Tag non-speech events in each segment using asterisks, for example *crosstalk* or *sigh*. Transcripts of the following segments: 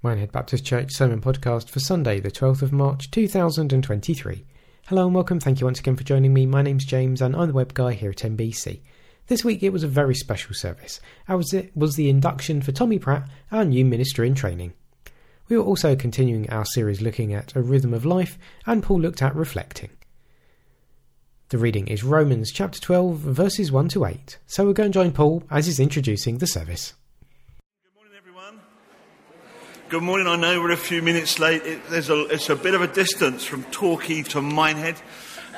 Minehead Baptist Church Sermon Podcast for Sunday, the 12th of March 2023. Hello and welcome. Thank you once again for joining me. My name's James and I'm the web guy here at NBC. This week it was a very special service, as it was the induction for Tommy Pratt, our new minister in training. We were also continuing our series looking at a rhythm of life, and Paul looked at reflecting. The reading is Romans chapter 12, verses 1 to 8. So we'll go and join Paul as he's introducing the service. Good morning. I know we're a few minutes late. It, there's a, it's a bit of a distance from Torquay to Minehead,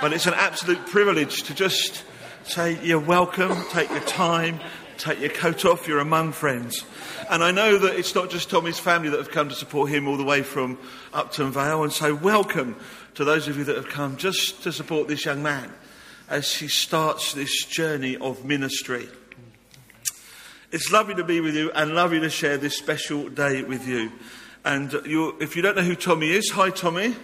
but it's an absolute privilege to just say you're welcome, take your time, take your coat off, you're among friends. And I know that it's not just Tommy's family that have come to support him all the way from Upton Vale, and so welcome to those of you that have come just to support this young man as he starts this journey of ministry. It's lovely to be with you and lovely to share this special day with you. And if you don't know who Tommy is, hi Tommy.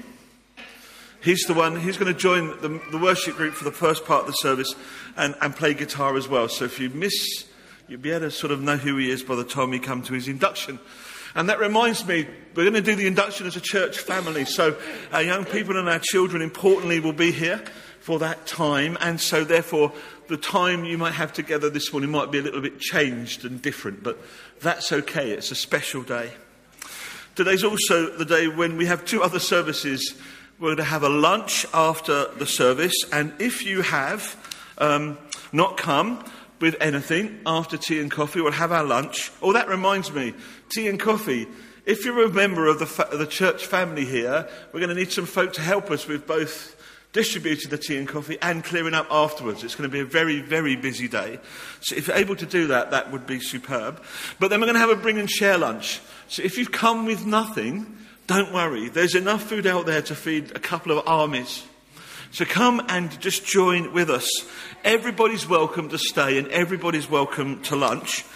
He's the one, he's going to join the, the worship group for the first part of the service and, and play guitar as well. So if you miss, you'll be able to sort of know who he is by the time we come to his induction. And that reminds me, we're going to do the induction as a church family. So our young people and our children, importantly, will be here for that time. And so, therefore, the time you might have together this morning might be a little bit changed and different, but that's okay. It's a special day. Today's also the day when we have two other services. We're going to have a lunch after the service, and if you have um, not come with anything after tea and coffee, we'll have our lunch. Oh, that reminds me tea and coffee. If you're a member of the, fa- the church family here, we're going to need some folk to help us with both distributing the tea and coffee and clearing up afterwards. It's going to be a very, very busy day. So if you're able to do that, that would be superb. But then we're going to have a bring and share lunch. So if you've come with nothing, don't worry. There's enough food out there to feed a couple of armies. So come and just join with us. Everybody's welcome to stay and everybody's welcome to lunch.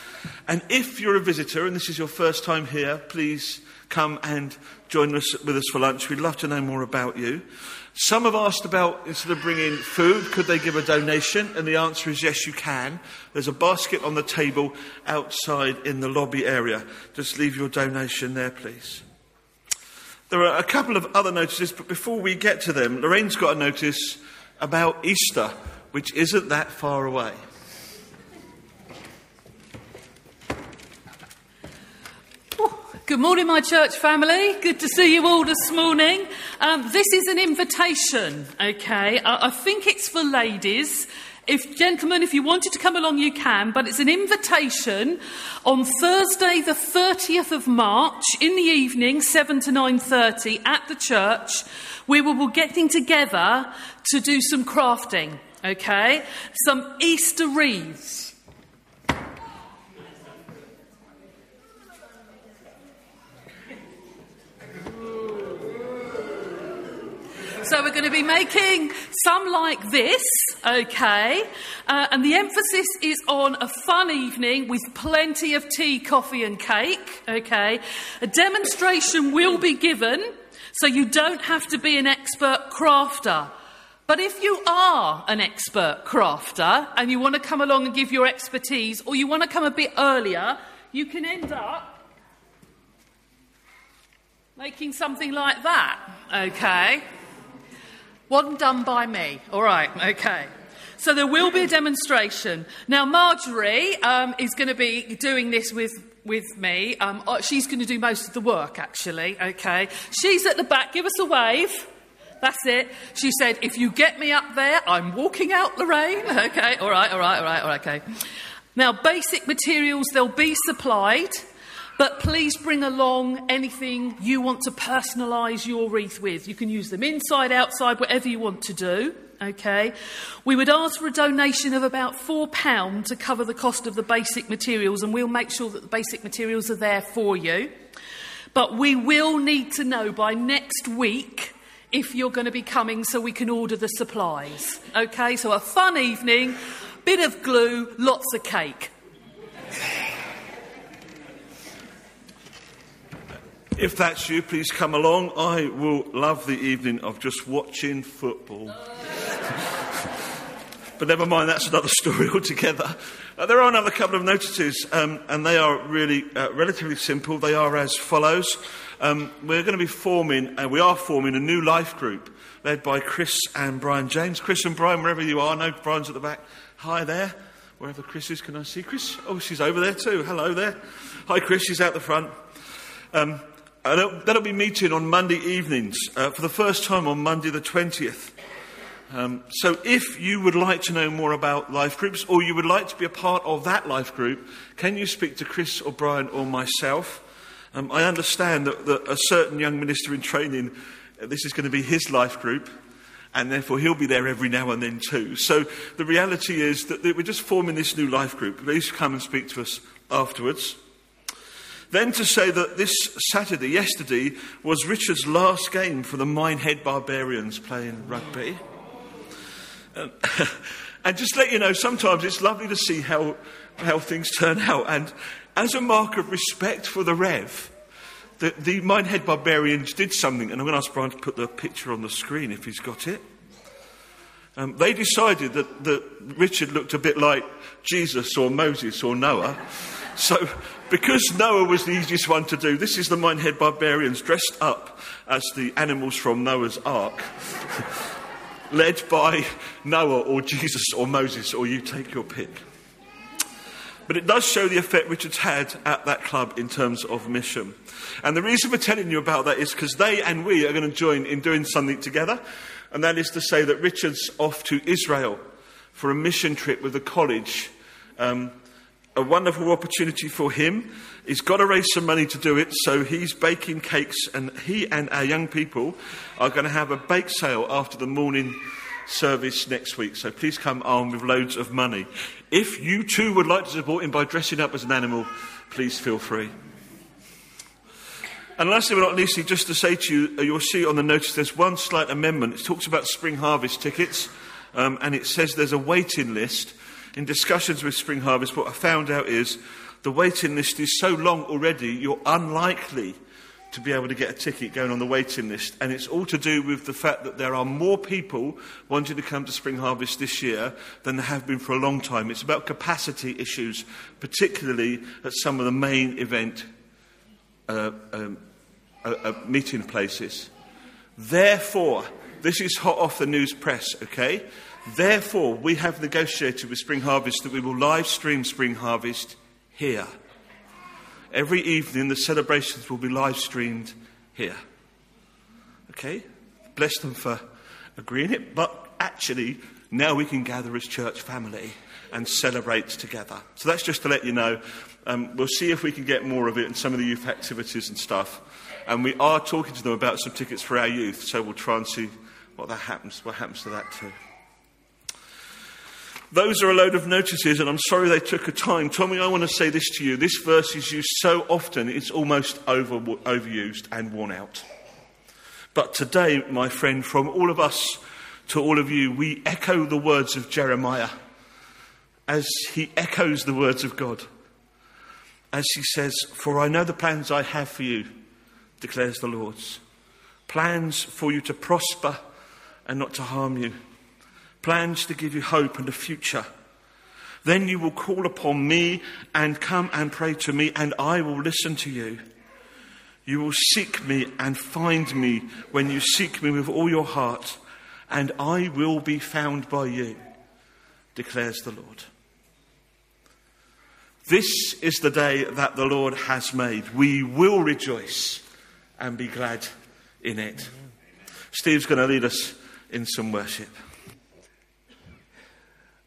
And if you're a visitor and this is your first time here, please come and join us with us for lunch. We'd love to know more about you. Some have asked about, instead of bringing food, could they give a donation? And the answer is yes, you can. There's a basket on the table outside in the lobby area. Just leave your donation there, please. There are a couple of other notices, but before we get to them, Lorraine's got a notice about Easter, which isn't that far away. Good morning, my church family. Good to see you all this morning. Um, this is an invitation, okay? I, I think it's for ladies. If gentlemen, if you wanted to come along, you can. But it's an invitation on Thursday, the 30th of March, in the evening, 7 to 9:30, at the church. We will be getting together to do some crafting, okay? Some Easter wreaths. So we're going to be making some like this, okay? Uh, and the emphasis is on a fun evening with plenty of tea, coffee, and cake, okay? A demonstration will be given, so you don't have to be an expert crafter. But if you are an expert crafter and you want to come along and give your expertise, or you want to come a bit earlier, you can end up making something like that, okay? One done by me. All right, okay. So there will be a demonstration. Now, Marjorie um, is going to be doing this with, with me. Um, uh, she's going to do most of the work, actually, okay? She's at the back. Give us a wave. That's it. She said, if you get me up there, I'm walking out Lorraine. *laughs* Okay, all right, all right, all right, all right, okay. Now, basic materials, they'll be supplied. But please bring along anything you want to personalise your wreath with. You can use them inside, outside, whatever you want to do. Okay. We would ask for a donation of about £4 to cover the cost of the basic materials, and we'll make sure that the basic materials are there for you. But we will need to know by next week if you're going to be coming so we can order the supplies. Okay, so a fun evening, bit of glue, lots of cake. If that's you, please come along. I will love the evening of just watching football. *laughs* but never mind, that's another *laughs* story altogether. Uh, there are another couple of notices, um, and they are really uh, relatively simple. They are as follows. Um, we're going to be forming, uh, we are forming a new life group led by Chris and Brian James. Chris and Brian, wherever you are, no, Brian's at the back. Hi there. Wherever Chris is, can I see Chris? Oh, she's over there too. Hello there. Hi, Chris. She's out the front. Um, and that'll be meeting on Monday evenings uh, for the first time on Monday the 20th. Um, so, if you would like to know more about life groups or you would like to be a part of that life group, can you speak to Chris or Brian or myself? Um, I understand that, that, a certain young minister in training, uh, this is going to be his life group, and therefore he'll be there every now and then too. So, the reality is that, that we're just forming this new life group. Please come and speak to us afterwards. Then to say that this Saturday, yesterday, was Richard's last game for the Minehead Barbarians playing rugby. Um, *laughs* and just let you know, sometimes it's lovely to see how, how things turn out. And as a mark of respect for the Rev, the, the Minehead Barbarians did something, and I'm going to ask Brian to put the picture on the screen if he's got it. Um, they decided that, that Richard looked a bit like Jesus or Moses or Noah. So, because Noah was the easiest one to do, this is the Minehead barbarians dressed up as the animals from Noah's ark, *laughs* led by Noah or Jesus or Moses, or you take your pick. But it does show the effect Richard's had at that club in terms of mission. And the reason for telling you about that is because they and we are going to join in doing something together. And that is to say that Richard's off to Israel for a mission trip with the college um, a wonderful opportunity for him. He's got to raise some money to do it, so he's baking cakes, and he and our young people are going to have a bake sale after the morning service next week. So please come armed with loads of money. If you too would like to support him by dressing up as an animal, please feel free. And lastly but not least, just to say to you, uh, you'll see on the notice there's one slight amendment. It talks about spring harvest tickets, um, and it says there's a waiting list in discussions with Spring Harvest, what I found out is the waiting list is so long already, you're unlikely to be able to get a ticket going on the waiting list. And it's all to do with the fact that there are more people wanting to come to Spring Harvest this year than there have been for a long time. It's about capacity issues, particularly at some of the main event uh, um, uh, uh, meeting places. Therefore, this is hot off the news press, okay? Therefore, we have negotiated with Spring Harvest that we will live stream Spring Harvest here. Every evening, the celebrations will be live streamed here. Okay? Bless them for agreeing it, but actually, now we can gather as church family and celebrate together. So that's just to let you know. Um, we'll see if we can get more of it in some of the youth activities and stuff. And we are talking to them about some tickets for our youth, so we'll try and see what that happens, what happens to that too. Those are a load of notices, and I'm sorry they took a time. Tommy, I want to say this to you. This verse is used so often, it's almost over, overused and worn out. But today, my friend, from all of us to all of you, we echo the words of Jeremiah as he echoes the words of God. As he says, For I know the plans I have for you, declares the Lord. Plans for you to prosper and not to harm you plans to give you hope and a future. Then you will call upon me and come and pray to me, and I will listen to you. You will seek me and find me when you seek me with all your heart, and I will be found by you, declares the Lord. This is the day that the Lord has made. We will rejoice and be glad in it. Steve's going to lead us in some worship.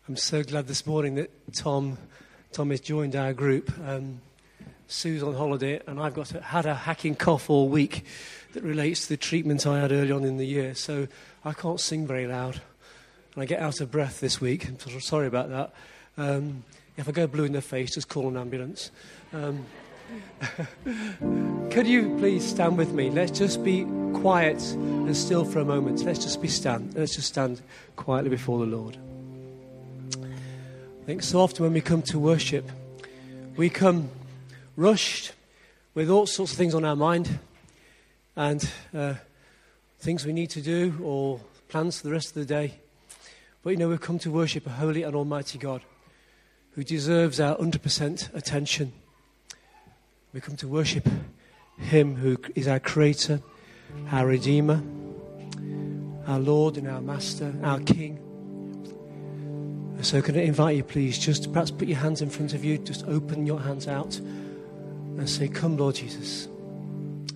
I'm so glad this morning that Tom, Tom has joined our group. Um, Sue's on holiday, and I've got a, had a hacking cough all week that relates to the treatment I had early on in the year. So I can't sing very loud, and I get out of breath this week. I'm sorry about that. Um, if I go blue in the face, just call an ambulance. Um, *laughs* could you please stand with me? Let's just be quiet and still for a moment. Let's just be stand. Let's just stand quietly before the Lord. I think so often when we come to worship, we come rushed with all sorts of things on our mind and uh, things we need to do or plans for the rest of the day. But you know, we've come to worship a holy and almighty God who deserves our 100% attention. We come to worship Him who is our Creator, our Redeemer, our Lord and our Master, our King. So, can I invite you, please, just perhaps put your hands in front of you, just open your hands out and say, Come, Lord Jesus,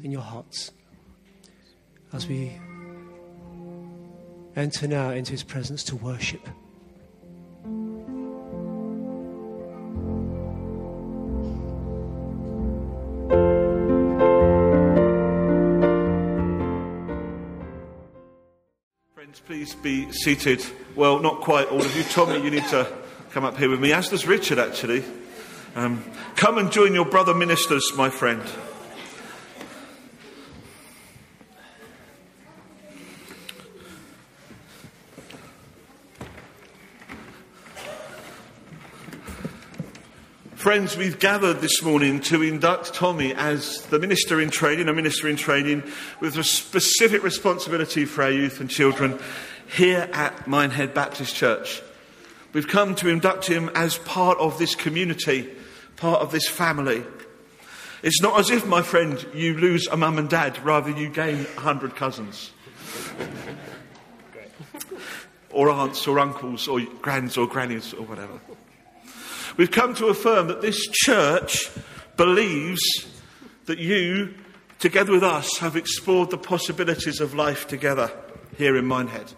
in your hearts as we enter now into His presence to worship. Please be seated. Well, not quite all of you. Tommy, you need to come up here with me, as does Richard, actually. Um, come and join your brother ministers, my friend. Friends, we've gathered this morning to induct Tommy as the minister in training, a minister in training with a specific responsibility for our youth and children here at Minehead Baptist Church. We've come to induct him as part of this community, part of this family. It's not as if, my friend, you lose a mum and dad, rather, you gain a hundred cousins. or aunts or uncles or grands or grannies or whatever. We've come to affirm that this church believes that you, together with us, have explored the possibilities of life together here in Minehead.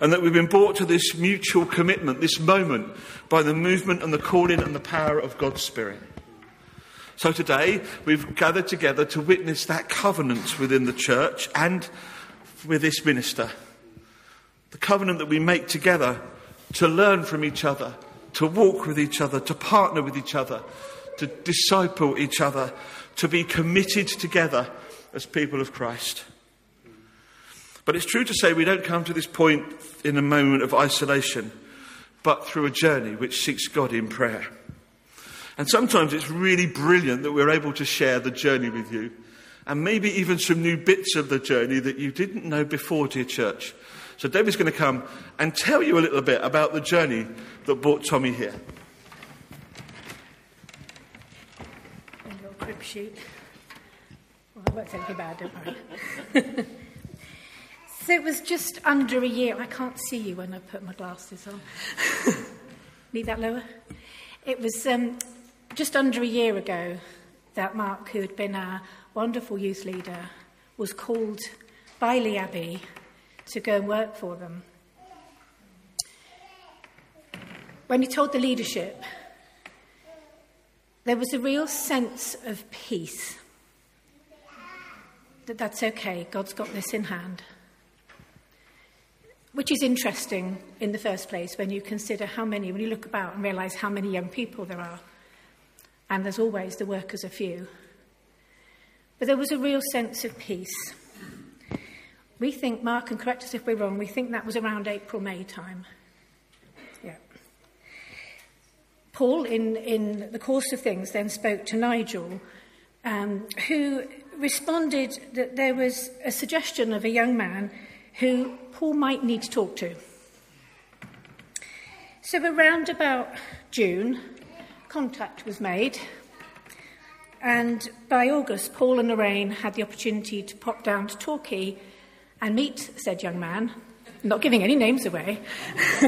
And that we've been brought to this mutual commitment, this moment, by the movement and the calling and the power of God's Spirit. So today, we've gathered together to witness that covenant within the church and with this minister. The covenant that we make together to learn from each other to walk with each other, to partner with each other, to disciple each other, to be committed together as people of Christ. But it's true to say we don't come to this point in a moment of isolation, but through a journey which seeks God in prayer. And sometimes it's really brilliant that we're able to share the journey with you, and maybe even some new bits of the journey that you didn't know before, dear church. So Debbie's going to come and tell you a little bit about the journey that brought Tommy here. And your crib sheet. Well, I won't say anything it, don't worry. *laughs* so it was just under a year. I can't see you when I put my glasses on. *laughs* Need that lower? It was um, just under a year ago that Mark, who had been our wonderful youth leader, was called by Lee Abbey to go and work for them. When he told the leadership, there was a real sense of peace. That that's okay, God's got this in hand. Which is interesting in the first place when you consider how many, when you look about and realise how many young people there are. And there's always the workers a few. But there was a real sense of peace. We think, Mark, and correct us if we're wrong, we think that was around April, May time. Yeah. Paul, in, in the course of things, then spoke to Nigel, um, who responded that there was a suggestion of a young man who Paul might need to talk to. So, around about June, contact was made. And by August, Paul and Lorraine had the opportunity to pop down to Torquay and meet said young man, not giving any names away, *laughs*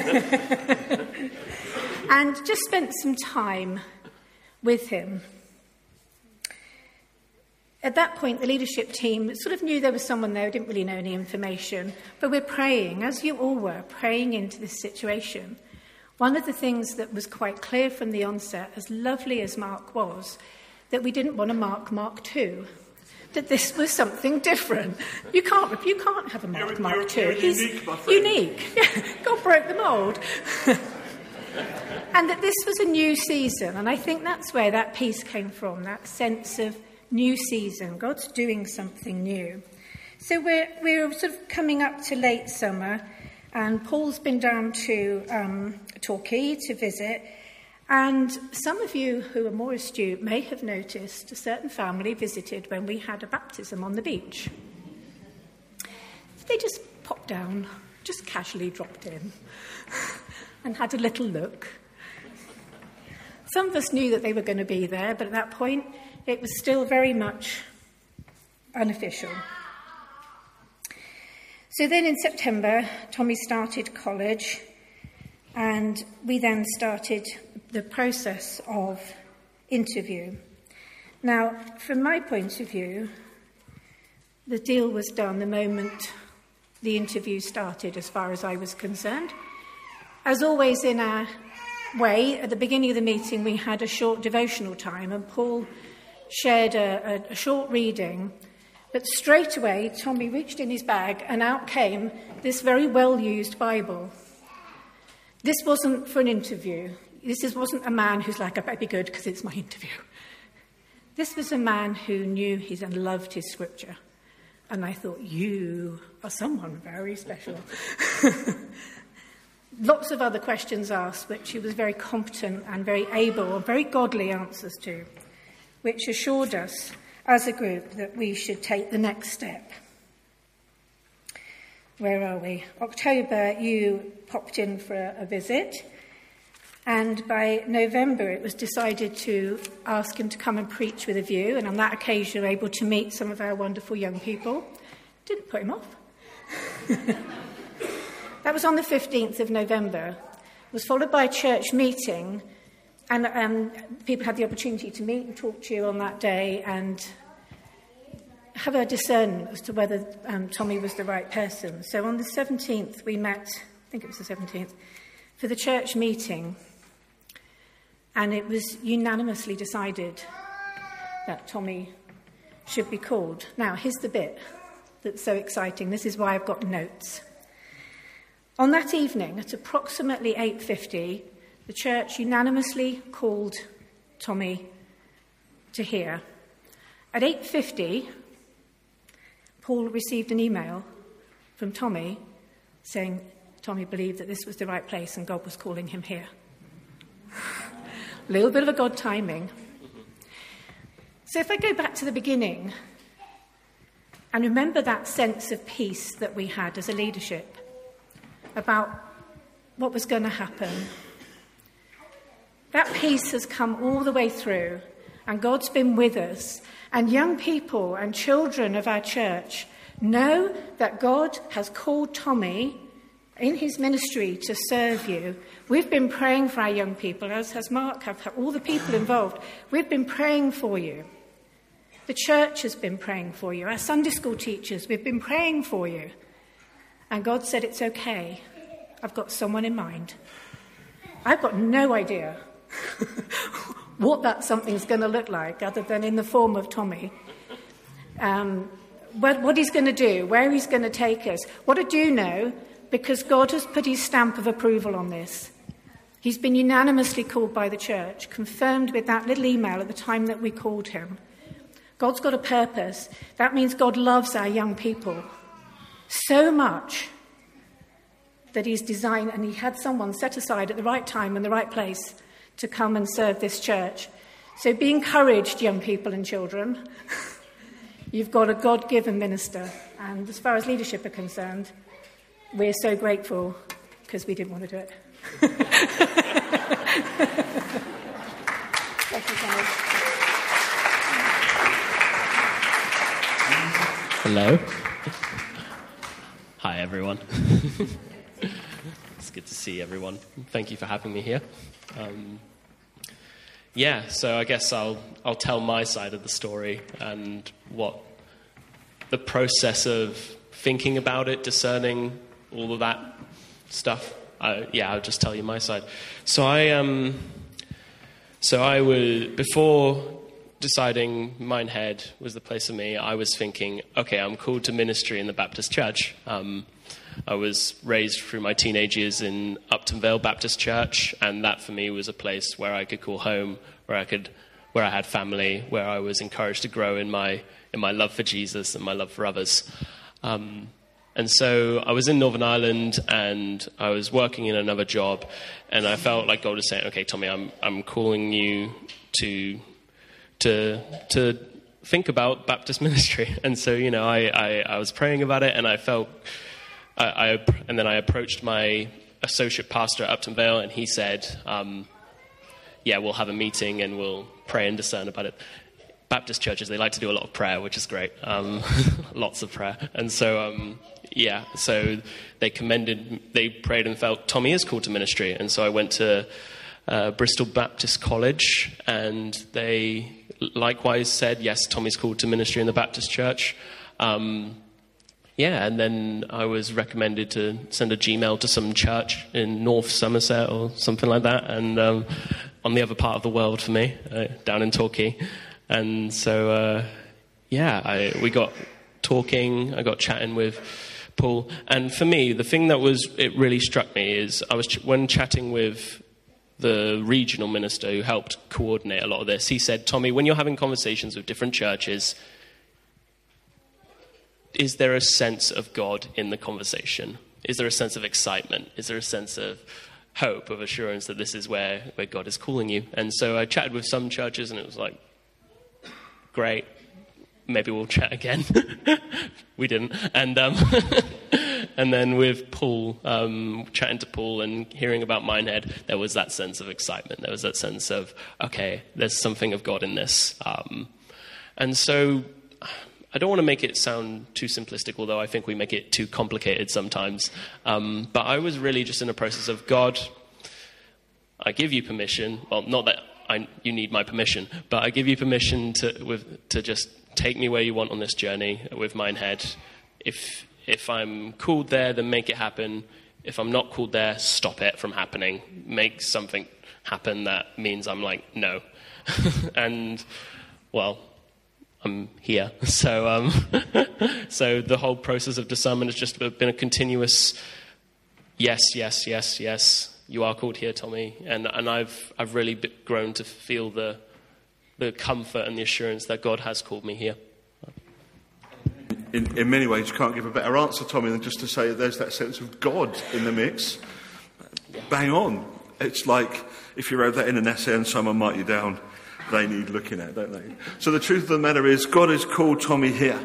and just spent some time with him. At that point, the leadership team sort of knew there was someone there didn't really know any information, but we're praying, as you all were, praying into this situation. One of the things that was quite clear from the onset, as lovely as Mark was, that we didn't want to mark Mark too that this was something different. You can't, you can't have a Mark You're- Mark II. He's unique, unique. *laughs* Yeah, God broke the mould. *laughs* and that this was a new season. And I think that's where that piece came from, that sense of new season. God's doing something new. So we're, we're sort of coming up to late summer, and Paul's been down to um, Torquay to visit. And some of you who are more astute may have noticed a certain family visited when we had a baptism on the beach. They just popped down, just casually dropped in, *laughs* and had a little look. Some of us knew that they were going to be there, but at that point, it was still very much unofficial. So then in September, Tommy started college, and we then started the process of interview. Now, from my point of view, the deal was done the moment the interview started, as far as I was concerned. As always, in our way, at the beginning of the meeting, we had a short devotional time, and Paul shared a, a, a short reading. But straight away, Tommy reached in his bag, and out came this very well used Bible. This wasn't for an interview. This wasn't a man who's like, I better be good because it's my interview. This was a man who knew his and loved his scripture. And I thought, you are someone very special. *laughs* Lots of other questions asked, which he was very competent and very able and very godly answers to, which assured us as a group that we should take the next step. Where are we? October, you popped in for a, a visit. And by November, it was decided to ask him to come and preach with a view. And on that occasion, we were able to meet some of our wonderful young people. Didn't put him off. *laughs* that was on the 15th of November. It was followed by a church meeting. And um, people had the opportunity to meet and talk to you on that day and have a discern as to whether um, Tommy was the right person. So on the 17th, we met, I think it was the 17th, for the church meeting. And it was unanimously decided that Tommy should be called. Now, here's the bit that's so exciting. This is why I've got notes. On that evening, at approximately 8:50, the church unanimously called Tommy to hear. At 8:50, Paul received an email from Tommy saying Tommy believed that this was the right place and God was calling him here. A *laughs* little bit of a God timing. So if I go back to the beginning and remember that sense of peace that we had as a leadership about what was going to happen, that peace has come all the way through, and God's been with us. And young people and children of our church know that God has called Tommy in his ministry to serve you. We've been praying for our young people, as has Mark, all the people involved. We've been praying for you. The church has been praying for you. Our Sunday school teachers, we've been praying for you. And God said, It's okay. I've got someone in mind. I've got no idea *laughs* what that something's going to look like, other than in the form of Tommy. Um, what, what he's going to do, where he's going to take us. What I do know because God has put his stamp of approval on this. He's been unanimously called by the church, confirmed with that little email at the time that we called him. God's got a purpose. That means God loves our young people so much that he's designed and he had someone set aside at the right time and the right place to come and serve this church. So be encouraged, young people and children. *laughs* You've got a God given minister. And as far as leadership are concerned, we're so grateful because we didn't want to do it. *laughs* Hello. *laughs* Hi, everyone. it's good to see everyone. Thank you for having me here. Um, yeah, so I guess I'll I'll tell my side of the story and what the process of thinking about it, discerning all of that stuff. Uh, yeah, I'll just tell you my side. So I um, so I was before deciding Minehead was the place for me. I was thinking, okay, I'm called to ministry in the Baptist Church. Um, I was raised through my teenage years in Upton Vale Baptist Church, and that for me was a place where I could call home, where I could, where I had family, where I was encouraged to grow in my in my love for Jesus and my love for others. Um, and so I was in Northern Ireland and I was working in another job, and I felt like God was saying, "Okay, Tommy, I'm I'm calling you to to to think about Baptist *laughs* ministry." And so you know, I I, I was praying about it, and I felt, I, I, and then I approached my associate pastor at Upton Vale, and he said. Um, yeah, we'll have a meeting and we'll pray and discern about it. Baptist churches, they like to do a lot of prayer, which is great. Um, *laughs* lots of prayer. And so, um, yeah, so they commended, they prayed and felt Tommy is called to ministry. And so I went to uh, Bristol Baptist College and they likewise said, yes, Tommy's called to ministry in the Baptist church. Um, yeah, and then I was recommended to send a Gmail to some church in North Somerset or something like that, and um, on the other part of the world for me, uh, down in Torquay. And so, uh, yeah, I, we got talking, I got chatting with Paul. And for me, the thing that was, it really struck me is I was, ch- when chatting with the regional minister who helped coordinate a lot of this, he said, Tommy, when you're having conversations with different churches, is there a sense of God in the conversation? Is there a sense of excitement? Is there a sense of hope, of assurance that this is where, where God is calling you? And so I chatted with some churches, and it was like, great, maybe we'll chat again. *laughs* we didn't. And, um, *laughs* and then with Paul, um, chatting to Paul and hearing about Minehead, there was that sense of excitement. There was that sense of, okay, there's something of God in this. Um, and so I don't want to make it sound too simplistic, although I think we make it too complicated sometimes. Um, but I was really just in a process of God, I give you permission. Well, not that I, you need my permission, but I give you permission to, with, to just take me where you want on this journey with Minehead. If, if I'm called there, then make it happen. If I'm not called there, stop it from happening. Make something happen that means I'm like, no. *laughs* and, well, I'm here. *laughs* So, um, *laughs* so the whole process of discernment has just been a continuous yes, yes, yes, yes. You are called here, Tommy, and and I've I've really grown to feel the the comfort and the assurance that God has called me here. In, in many ways, you can't give a better answer, Tommy, than just to say there's that sense of God in the mix. Bang on. It's like if you wrote that in an essay and someone marked you down they need looking at, don't they? So the truth of the matter is, God has called Tommy here.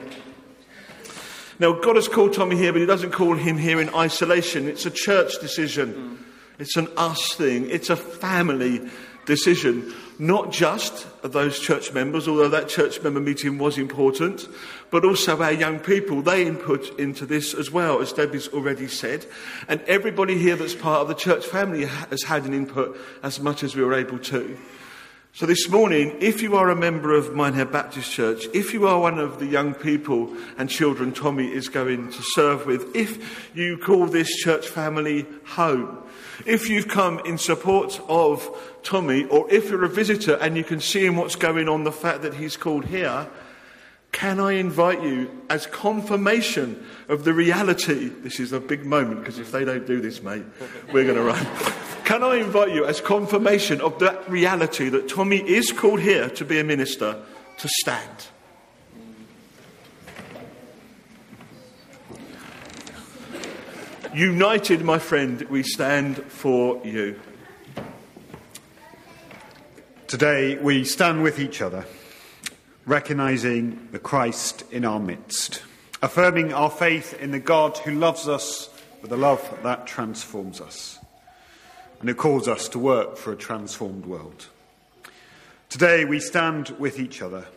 Now, God has called Tommy here, but He doesn't call him here in isolation. It's a church decision, mm. it's an us thing, it's a family decision. Not just of those church members, although that church member meeting was important, but also our young people. They input into this as well, as Debbie's already said. And everybody here that's part of the church family has had an input as much as we were able to. So this morning, if you are a member of Minehead Baptist Church, if you are one of the young people and children Tommy is going to serve with, if you call this church family home, if you've come in support of Tommy, or if you're a visitor and you can see in what's going on the fact that he's called here, can I invite you as confirmation of the reality? This is a big moment because if they don't do this, mate, we're going to run. *laughs* Can I invite you as confirmation of that reality that Tommy is called here to be a minister to stand? United, my friend, we stand for you. Today we stand with each other, recognizing the Christ in our midst, affirming our faith in the God who loves us with a love that transforms us and who calls us to work for a transformed world. Today we stand with each other,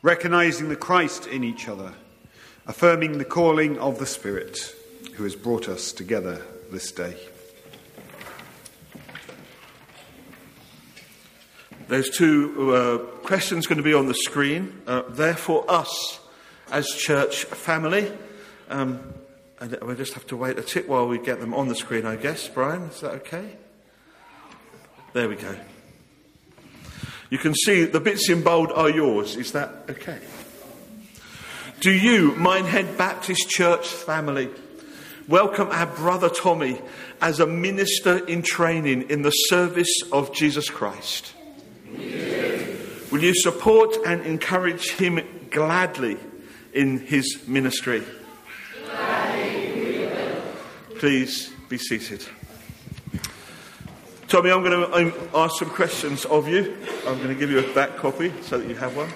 recognizing the Christ in each other, affirming the calling of the Spirit who has brought us together this day. There's two uh, questions going to be on the screen. Uh, they're for us as church family. Um, and we'll just have to wait a tick while we get them on the screen, I guess. Brian, is that okay? There we go. You can see the bits in bold are yours. Is that okay? Do you, Minehead Baptist Church family, welcome our brother Tommy as a minister in training in the service of Jesus Christ? Will you support and encourage him gladly in his ministry? Please be seated. Tommy, I'm going to ask some questions of you. I'm going to give you a back copy so that you have one.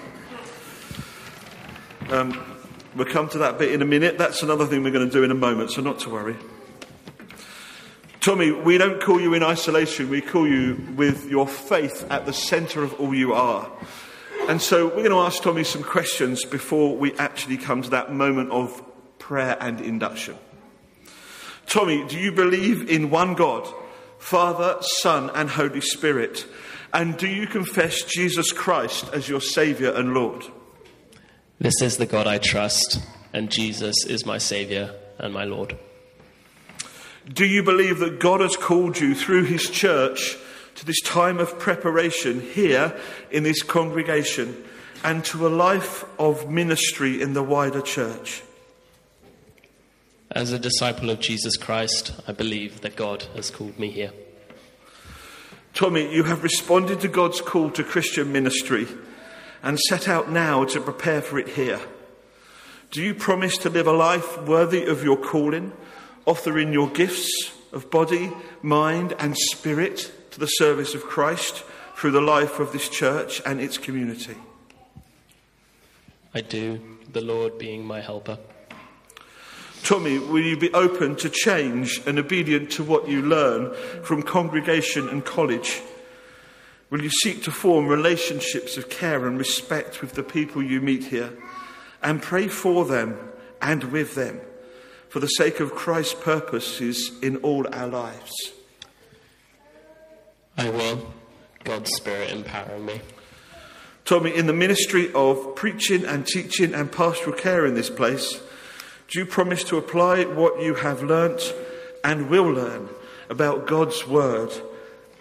Um, we'll come to that bit in a minute. That's another thing we're going to do in a moment, so not to worry. Tommy, we don't call you in isolation, we call you with your faith at the centre of all you are. And so we're going to ask Tommy some questions before we actually come to that moment of prayer and induction. Tommy, do you believe in one God, Father, Son, and Holy Spirit? And do you confess Jesus Christ as your Saviour and Lord? This is the God I trust, and Jesus is my Saviour and my Lord. Do you believe that God has called you through His church to this time of preparation here in this congregation and to a life of ministry in the wider church? As a disciple of Jesus Christ, I believe that God has called me here. Tommy, you have responded to God's call to Christian ministry and set out now to prepare for it here. Do you promise to live a life worthy of your calling, offering your gifts of body, mind, and spirit to the service of Christ through the life of this church and its community? I do, the Lord being my helper. Tommy, will you be open to change and obedient to what you learn from congregation and college? Will you seek to form relationships of care and respect with the people you meet here and pray for them and with them for the sake of Christ's purposes in all our lives? I will, God's Spirit empowering me. Tommy, in the ministry of preaching and teaching and pastoral care in this place, do you promise to apply what you have learnt and will learn about God's Word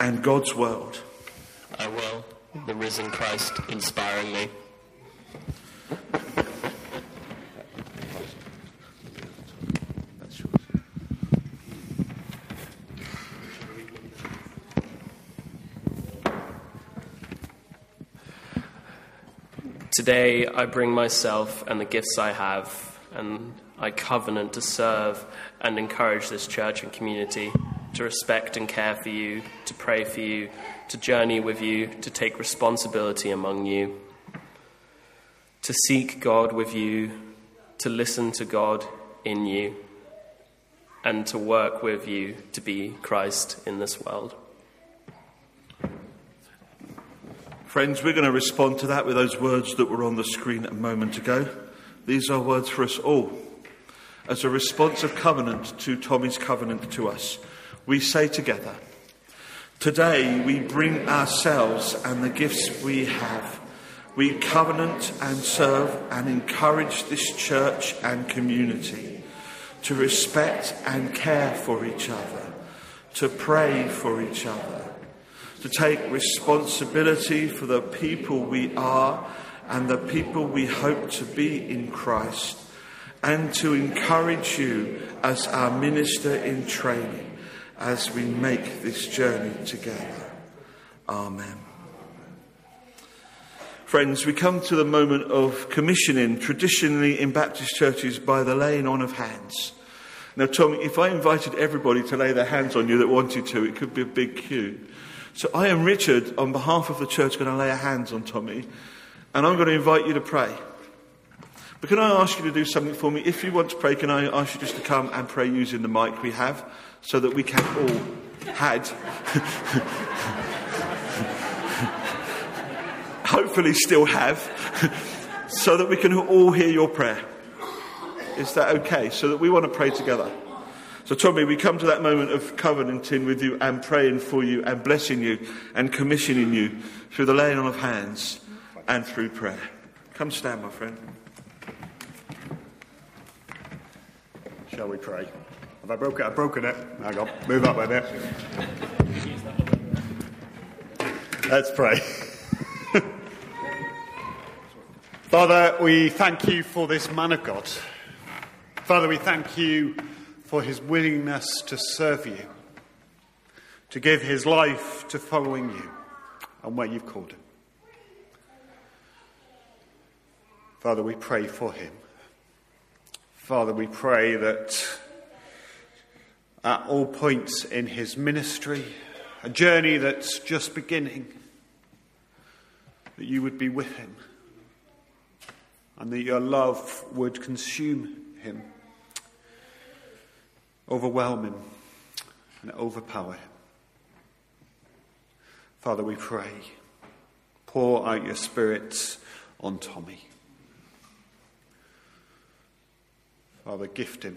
and God's world? I will, the risen Christ inspiring me. Today I bring myself and the gifts I have, and I covenant to serve and encourage this church and community, to respect and care for you, to pray for you, to journey with you, to take responsibility among you, to seek God with you, to listen to God in you, and to work with you to be Christ in this world. Friends, we're going to respond to that with those words that were on the screen a moment ago. These are words for us all. As a response of covenant to Tommy's covenant to us, we say together, Today we bring ourselves and the gifts we have. We covenant and serve and encourage this church and community to respect and care for each other, to pray for each other to take responsibility for the people we are and the people we hope to be in Christ, and to encourage you as our minister in training as we make this journey together. Amen. Friends, we come to the moment of commissioning, traditionally in Baptist churches, by the laying on of hands. Now, Tommy, if I invited everybody to lay their hands on you that wanted to, it could be a big queue. So I am Richard, on behalf of the church, going to lay hands on Tommy, and I'm going to invite you to pray. But can I ask you to do something for me? If you want to pray, can I ask you just to come and pray using the mic we have so that we can all had *laughs* hopefully still have *laughs* so that we can all hear your prayer. Is that okay? So that we want to pray together. So, Tommy, we come to that moment of covenanting with you and praying for you and blessing you and commissioning you through the laying on of hands and through prayer. Come stand, my friend. Shall we pray? Have I broken it? I've broken it. Hang on. Move up a bit. Let's pray. *laughs* Father, we thank you for this man of God. Father, we thank you for his willingness to serve you, to give his life to following you and where you've called him. Father, we pray for him. Father, we pray that at all points in his ministry, a journey that's just beginning, that you would be with him and that your love would consume him overwhelm him and overpower him. Father, we pray, pour out your spirit on Tommy. Father, gift him,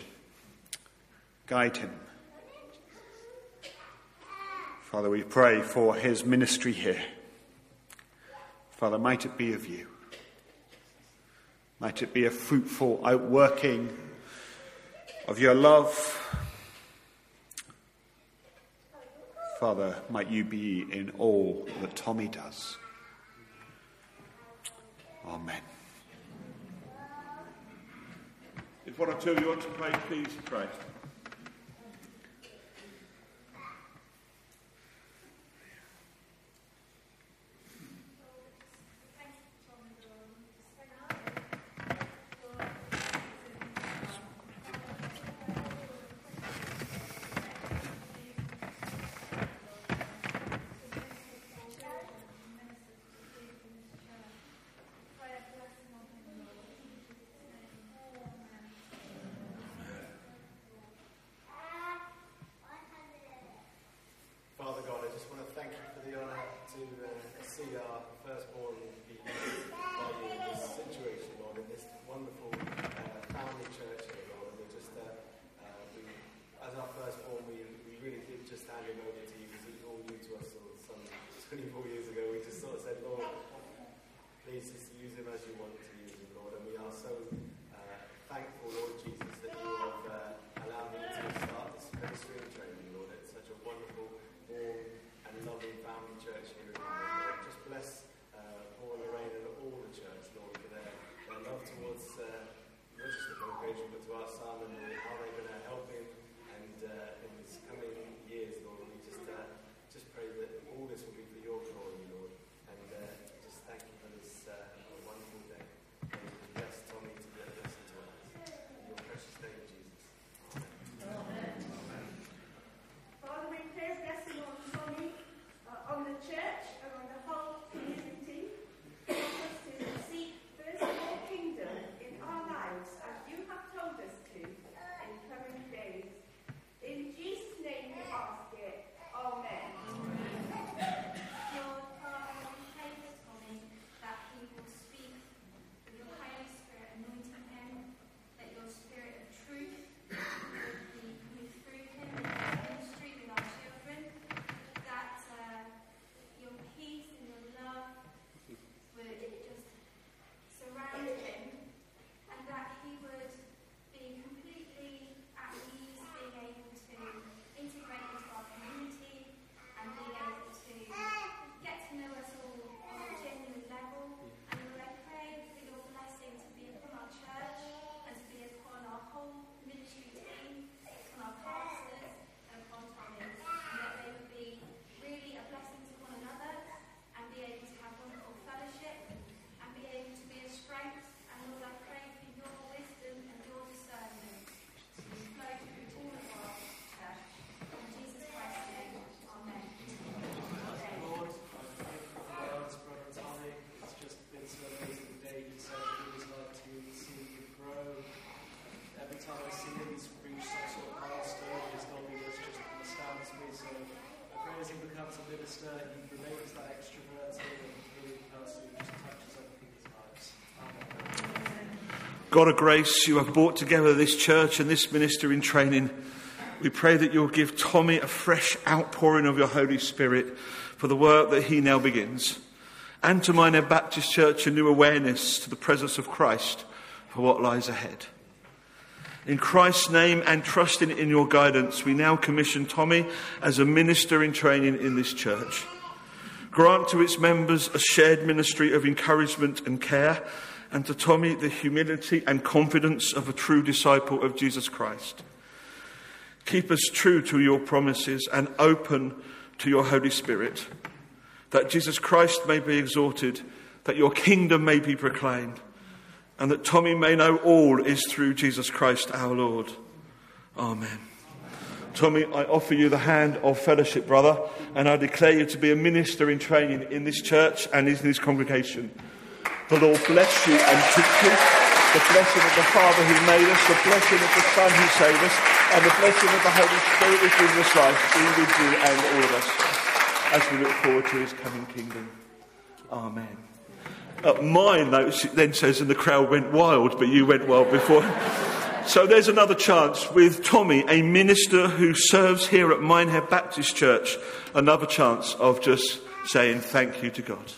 guide him. Father, we pray for his ministry here. Father, might it be of you. Might it be a fruitful outworking of your love Father, might you be in all that Tommy does. Amen. If one or two of you want to pray, please pray. God of grace, you have brought together this church and this minister in training. We pray that you'll give Tommy a fresh outpouring of your Holy Spirit for the work that he now begins, and to Minehead Baptist Church a new awareness to the presence of Christ for what lies ahead. In Christ's name and trusting in your guidance, we now commission Tommy as a minister in training in this church. Grant to its members a shared ministry of encouragement and care and to Tommy the humility and confidence of a true disciple of Jesus Christ. Keep us true to your promises and open to your Holy Spirit, that Jesus Christ may be exalted, that your kingdom may be proclaimed, and that Tommy may know all is through Jesus Christ our Lord. Amen. Tommy, I offer you the hand of fellowship, brother, and I declare you to be a minister in training in this church and in this congregation. The Lord bless you and keep you. The blessing of the Father who made us, the blessing of the Son who saved us, and the blessing of the Holy Spirit who gives us life be with you and all of us as we look forward to his coming kingdom. Amen. Uh, my notes then says, and the crowd went wild, but you went wild before. *laughs* so there's another chance with Tommy, a minister who serves here at Minehead Baptist Church, another chance of just saying thank you to God.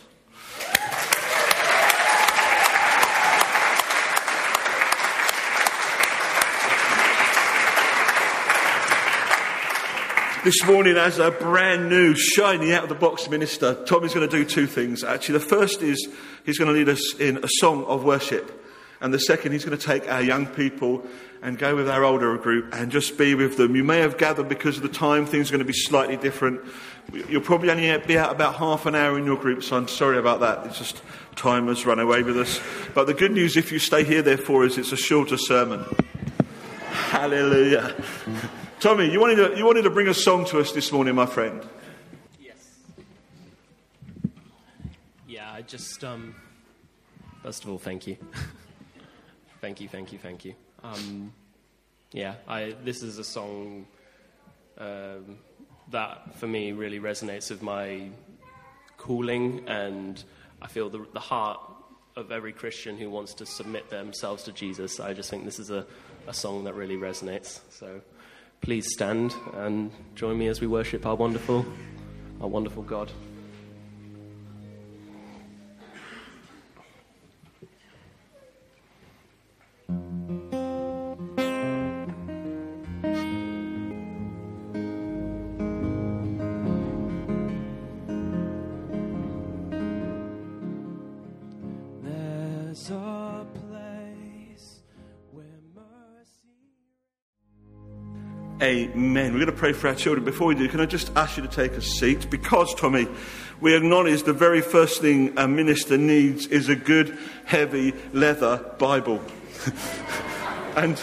This morning, as a brand new, shiny out of the box minister, Tommy's going to do two things. Actually, the first is he's going to lead us in a song of worship. And the second, he's going to take our young people and go with our older group and just be with them. You may have gathered because of the time, things are going to be slightly different. You'll probably only be out about half an hour in your group, so I'm sorry about that. It's just time has run away with us. But the good news, if you stay here, therefore, is it's a shorter sermon. Hallelujah. Tommy, you wanted, to, you wanted to bring a song to us this morning, my friend. Yes. Yeah, I just, um, first of all, thank you. *laughs* thank you, thank you, thank you. Um, yeah, I, this is a song um, that for me really resonates with my calling, and I feel the, the heart of every Christian who wants to submit themselves to Jesus. I just think this is a, a song that really resonates. So please stand and join me as we worship our wonderful, our wonderful God. Amen. We're going to pray for our children. Before we do, can I just ask you to take a seat? Because, Tommy, we acknowledge the very first thing a minister needs is a good, heavy leather Bible. *laughs* and,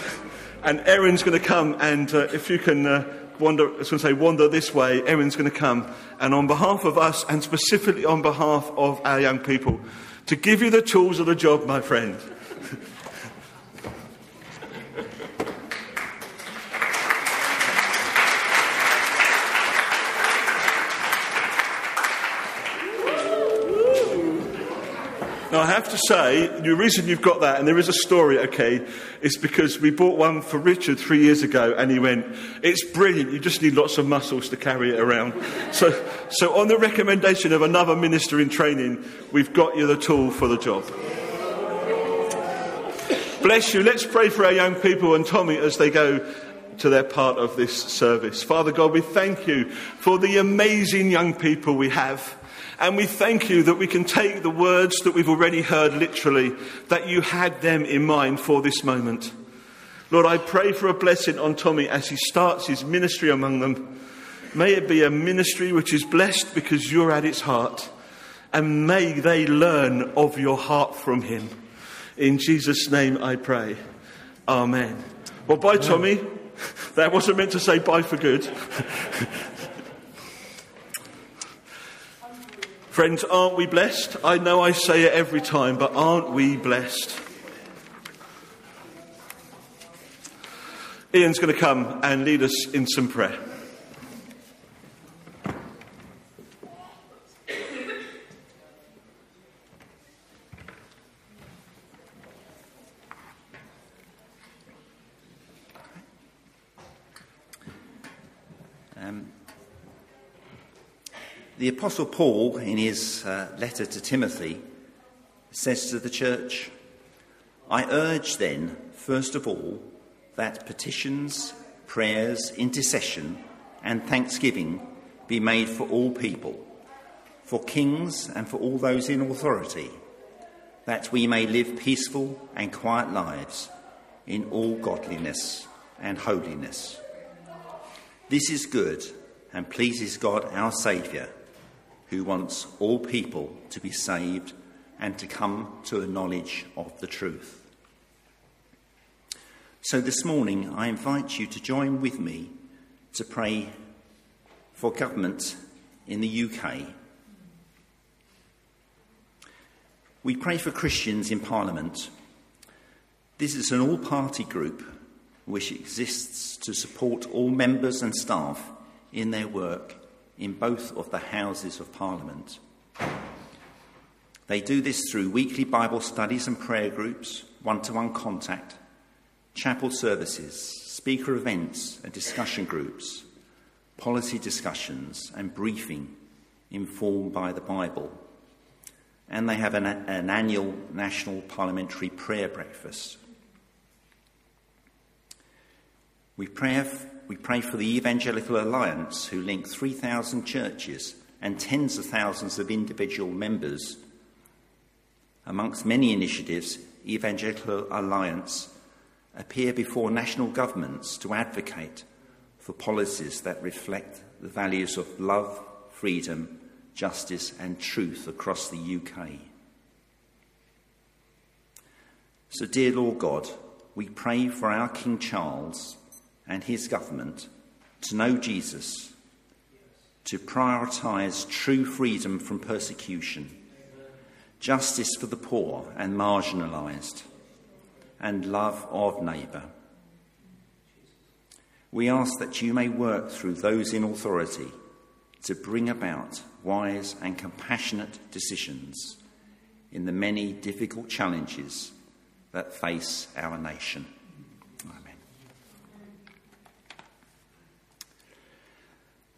and Erin's going to come, and uh, if you can uh, wander, I was going to say, wander this way, Erin's going to come. And on behalf of us, and specifically on behalf of our young people, to give you the tools of the job, my friend. Have to say, the reason you've got that, and there is a story, okay, is because we bought one for Richard three years ago, and he went, It's brilliant, you just need lots of muscles to carry it around. *laughs* So, so on the recommendation of another minister in training, we've got you the tool for the job. Bless you. Let's pray for our young people and Tommy as they go to their part of this service. Father God, we thank you for the amazing young people we have. And we thank you that we can take the words that we've already heard literally, that you had them in mind for this moment. Lord, I pray for a blessing on Tommy as he starts his ministry among them. May it be a ministry which is blessed because you're at its heart. And may they learn of your heart from him. In Jesus' name I pray. Amen. Well, bye, Tommy. That wasn't meant to say bye for good. Friends, aren't we blessed? I know I say it every time, but aren't we blessed? Ian's going to come and lead us in some prayer. Um, the Apostle Paul, in his uh, letter to Timothy, says to the church, I urge then, first of all, that petitions, prayers, intercession, and thanksgiving be made for all people, for kings and for all those in authority, that we may live peaceful and quiet lives in all godliness and holiness. This is good and pleases God our Saviour, who wants all people to be saved and to come to a knowledge of the truth. So this morning, I invite you to join with me to pray for government in the UK. We pray for Christians in Parliament. This is an all party group which exists to support all members and staff in their work in both of the Houses of Parliament. They do this through weekly Bible studies and prayer groups, one to one contact, chapel services, speaker events and discussion groups, policy discussions, and briefing informed by the Bible. And they have an, an annual national parliamentary prayer breakfast. We pray, we pray for the Evangelical Alliance, who link 3,000 churches and tens of thousands of individual members. Amongst many initiatives, Evangelical Alliance appear before national governments to advocate for policies that reflect the values of love, freedom, justice, and truth across the UK. So, dear Lord God, we pray for our King Charles and his government to know Jesus, to prioritise true freedom from persecution, justice for the poor and marginalised, and love of neighbour. We ask that you may work through those in authority to bring about wise and compassionate decisions in the many difficult challenges that face our nation.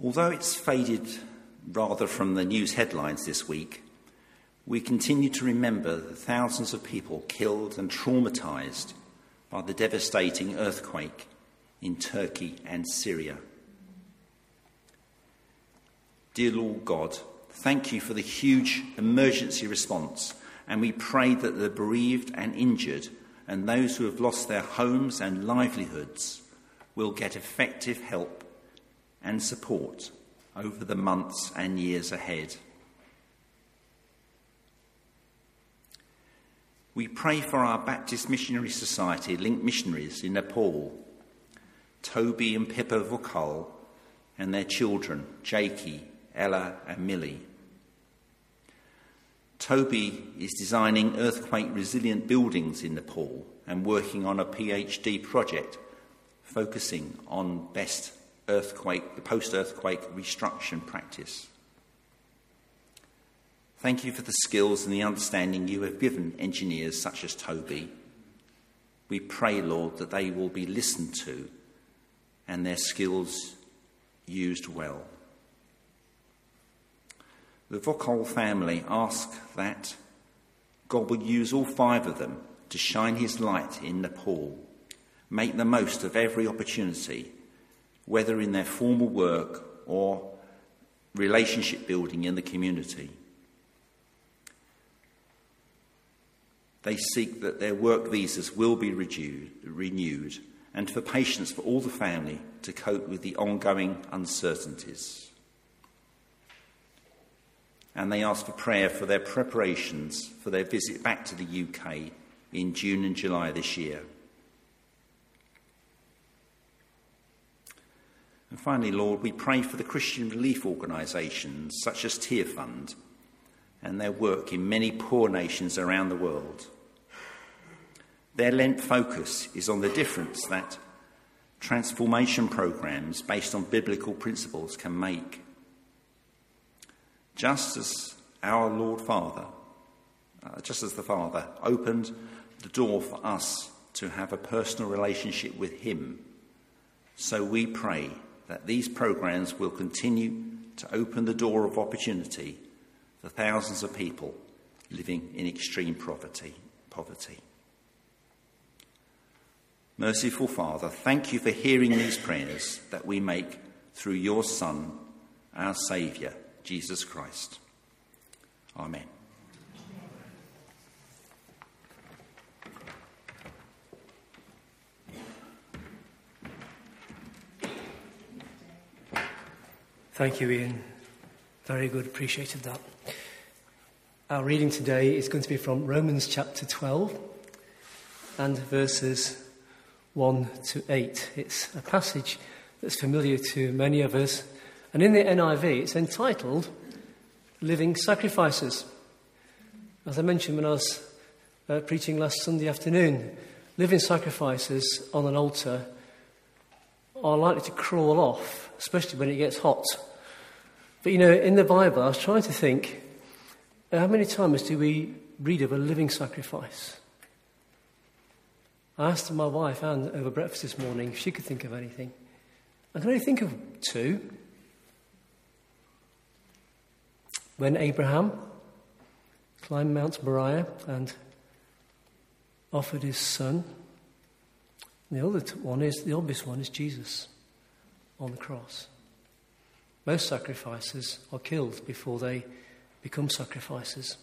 Although it's faded rather from the news headlines this week, we continue to remember the thousands of people killed and traumatised by the devastating earthquake in Turkey and Syria. Dear Lord God, thank you for the huge emergency response, and we pray that the bereaved and injured and those who have lost their homes and livelihoods will get effective help and support over the months and years ahead. We pray for our Baptist Missionary Society linked missionaries in Nepal, Toby and Pippa Vukal, and their children, Jakey, Ella, and Millie. Toby is designing earthquake resilient buildings in Nepal and working on a PhD project focusing on best earthquake, the post earthquake restructuring practice. Thank you for the skills and the understanding you have given engineers such as Toby. We pray, Lord, that they will be listened to and their skills used well. The Vokal family ask that God will use all five of them to shine his light in Nepal, make the most of every opportunity, whether in their formal work or relationship building in the community. They seek that their work visas will be renewed and for patience for all the family to cope with the ongoing uncertainties. And they ask for prayer for their preparations for their visit back to the UK in June and July this year. And finally, Lord, we pray for the Christian relief organisations such as Tearfund and their work in many poor nations around the world. Their Lent focus is on the difference that transformation programs based on biblical principles can make. Just as our Lord Father, uh, just as the Father opened the door for us to have a personal relationship with Him, so we pray that these programs will continue to open the door of opportunity for thousands of people living in extreme poverty. poverty. Merciful Father, thank you for hearing these prayers that we make through your Son, our Saviour, Jesus Christ. Amen. Thank you, Ian. Very good, appreciated that. Our reading today is going to be from Romans chapter 12 and verses 1 to 8. It's a passage that's familiar to many of us. And in the NIV, it's entitled Living Sacrifices. As I mentioned when I was uh, preaching last Sunday afternoon, living sacrifices on an altar are likely to crawl off, especially when it gets hot. But you know, in the Bible, I was trying to think uh, how many times do we read of a living sacrifice? I asked my wife, Anne, over breakfast this morning if she could think of anything. I can only think of two. When Abraham climbed Mount Moriah and offered his son. The other one is the obvious one is Jesus on the cross. Most sacrifices are killed before they become sacrifices.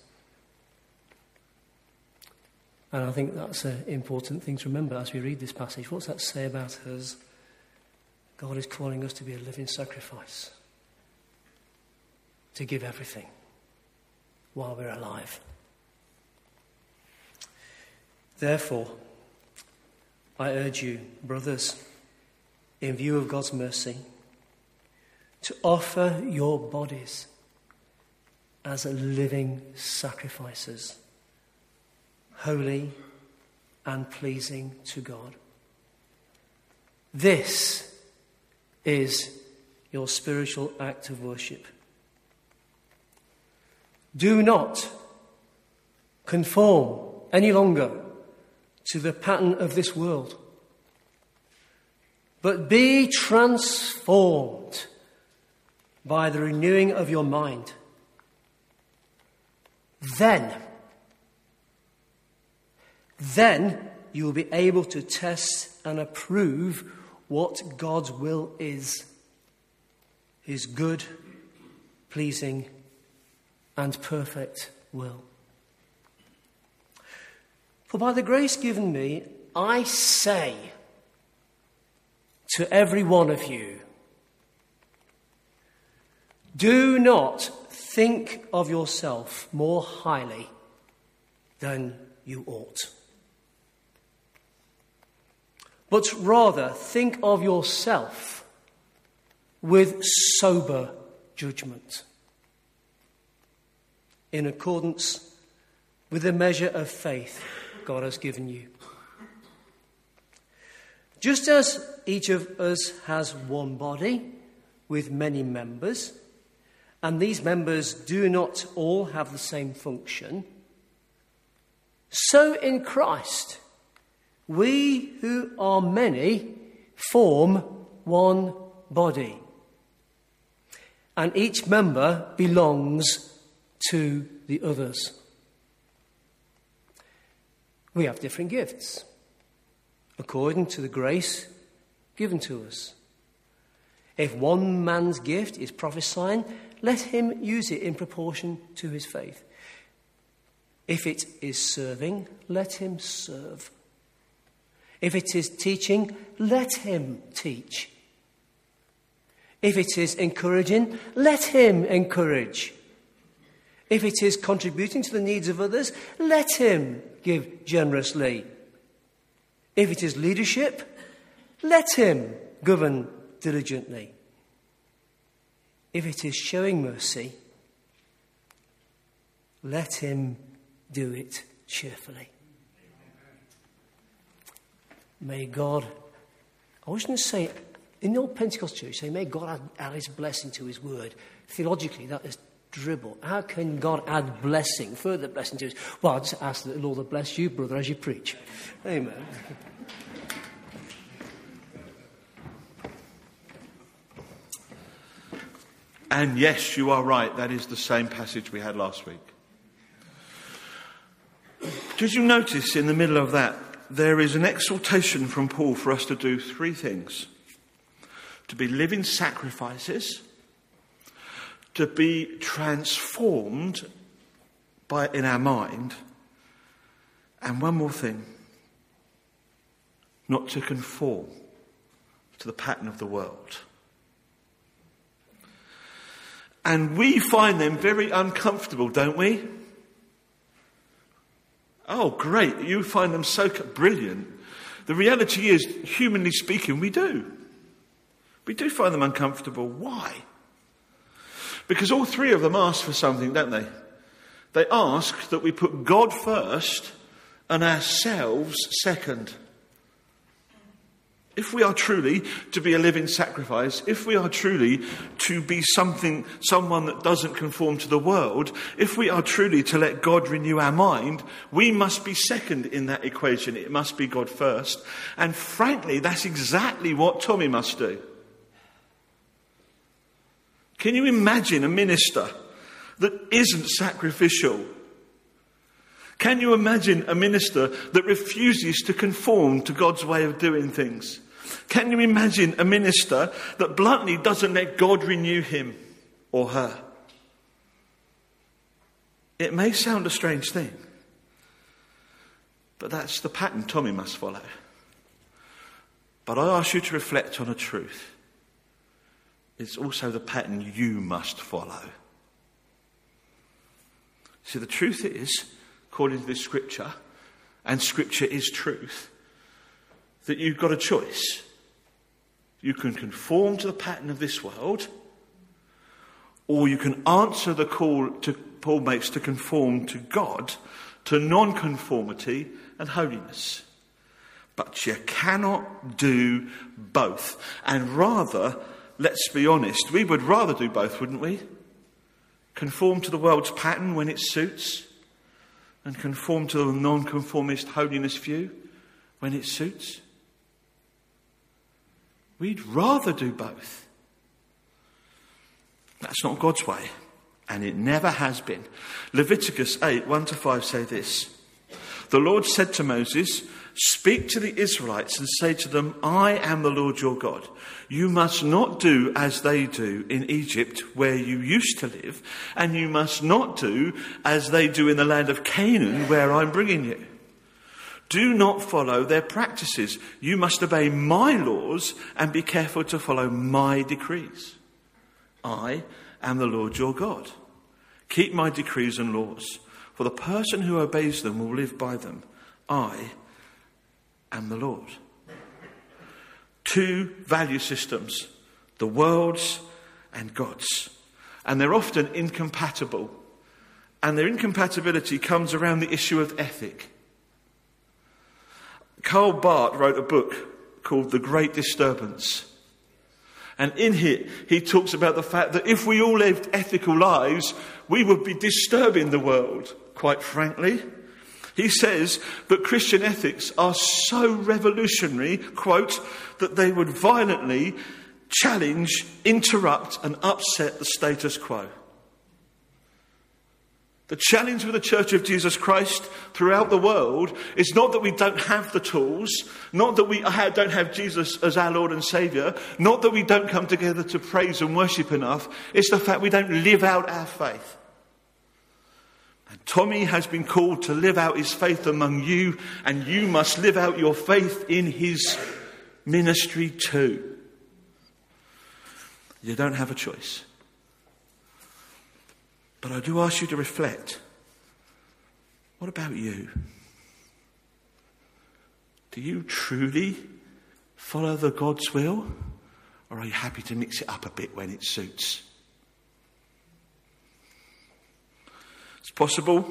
And I think that's an important thing to remember as we read this passage. What's that say about us? God is calling us to be a living sacrifice, to give everything while we're alive. Therefore, I urge you, brothers, in view of God's mercy, to offer your bodies as living sacrifices, holy and pleasing to God. This is your spiritual act of worship. Do not conform any longer to the pattern of this world, but be transformed by the renewing of your mind. Then, then you will be able to test and approve what God's will is His good, pleasing, and perfect will. For by the grace given me, I say to every one of you, do not think of yourself more highly than you ought. But rather think of yourself with sober judgment in accordance with the measure of faith God has given you. Just as each of us has one body with many members, and these members do not all have the same function, so in Christ, we who are many form one body. And each member belongs to the others. We have different gifts according to the grace given to us. If one man's gift is prophesying, let him use it in proportion to his faith. If it is serving, let him serve. If it is teaching, let him teach. If it is encouraging, let him encourage. If it is contributing to the needs of others, let him give generously. If it is leadership, let him govern diligently. If it is showing mercy, let him do it cheerfully. May God, I was going to say, in the old Pentecost church, say, may God add, add his blessing to his word. Theologically, that is dribble. How can God add blessing, further blessing to us? Well, I just ask the Lord will bless you, brother, as you preach. Amen. And yes, you are right, that is the same passage we had last week. Did you notice in the middle of that, there is an exhortation from Paul for us to do three things to be living sacrifices to be transformed by in our mind. And one more thing not to conform to the pattern of the world. And we find them very uncomfortable, don't we? Oh, great. You find them so brilliant. The reality is, humanly speaking, we do. We do find them uncomfortable. Why? Because all three of them ask for something, don't they? They ask that we put God first and ourselves second. If we are truly to be a living sacrifice, if we are truly to be something, someone that doesn't conform to the world, if we are truly to let God renew our mind, we must be second in that equation. It must be God first. And frankly, that's exactly what Tommy must do. Can you imagine a minister that isn't sacrificial? Can you imagine a minister that refuses to conform to God's way of doing things? Can you imagine a minister that bluntly doesn't let God renew him or her? It may sound a strange thing, but that's the pattern Tommy must follow. But I ask you to reflect on a truth. It's also the pattern you must follow. See, the truth is, according to this scripture, and scripture is truth, that you've got a choice. You can conform to the pattern of this world, or you can answer the call to Paul makes to conform to God, to non-conformity and holiness. But you cannot do both. And rather, let's be honest, we would rather do both, wouldn't we? Conform to the world's pattern when it suits, and conform to the non-conformist holiness view when it suits. We'd rather do both. That's not God's way, and it never has been. Leviticus 8 1 to 5 say this The Lord said to Moses, Speak to the Israelites and say to them, I am the Lord your God. You must not do as they do in Egypt, where you used to live, and you must not do as they do in the land of Canaan, where I'm bringing you. Do not follow their practices. You must obey my laws and be careful to follow my decrees. I am the Lord your God. Keep my decrees and laws, for the person who obeys them will live by them. I am the Lord. Two value systems the world's and God's. And they're often incompatible. And their incompatibility comes around the issue of ethic. Karl Barth wrote a book called The Great Disturbance. And in it, he talks about the fact that if we all lived ethical lives, we would be disturbing the world, quite frankly. He says that Christian ethics are so revolutionary, quote, that they would violently challenge, interrupt, and upset the status quo. The challenge with the Church of Jesus Christ throughout the world is not that we don't have the tools, not that we don't have Jesus as our Lord and Saviour, not that we don't come together to praise and worship enough, it's the fact we don't live out our faith. Tommy has been called to live out his faith among you, and you must live out your faith in his ministry too. You don't have a choice. But I do ask you to reflect. What about you? Do you truly follow the God's will? Or are you happy to mix it up a bit when it suits? Possible,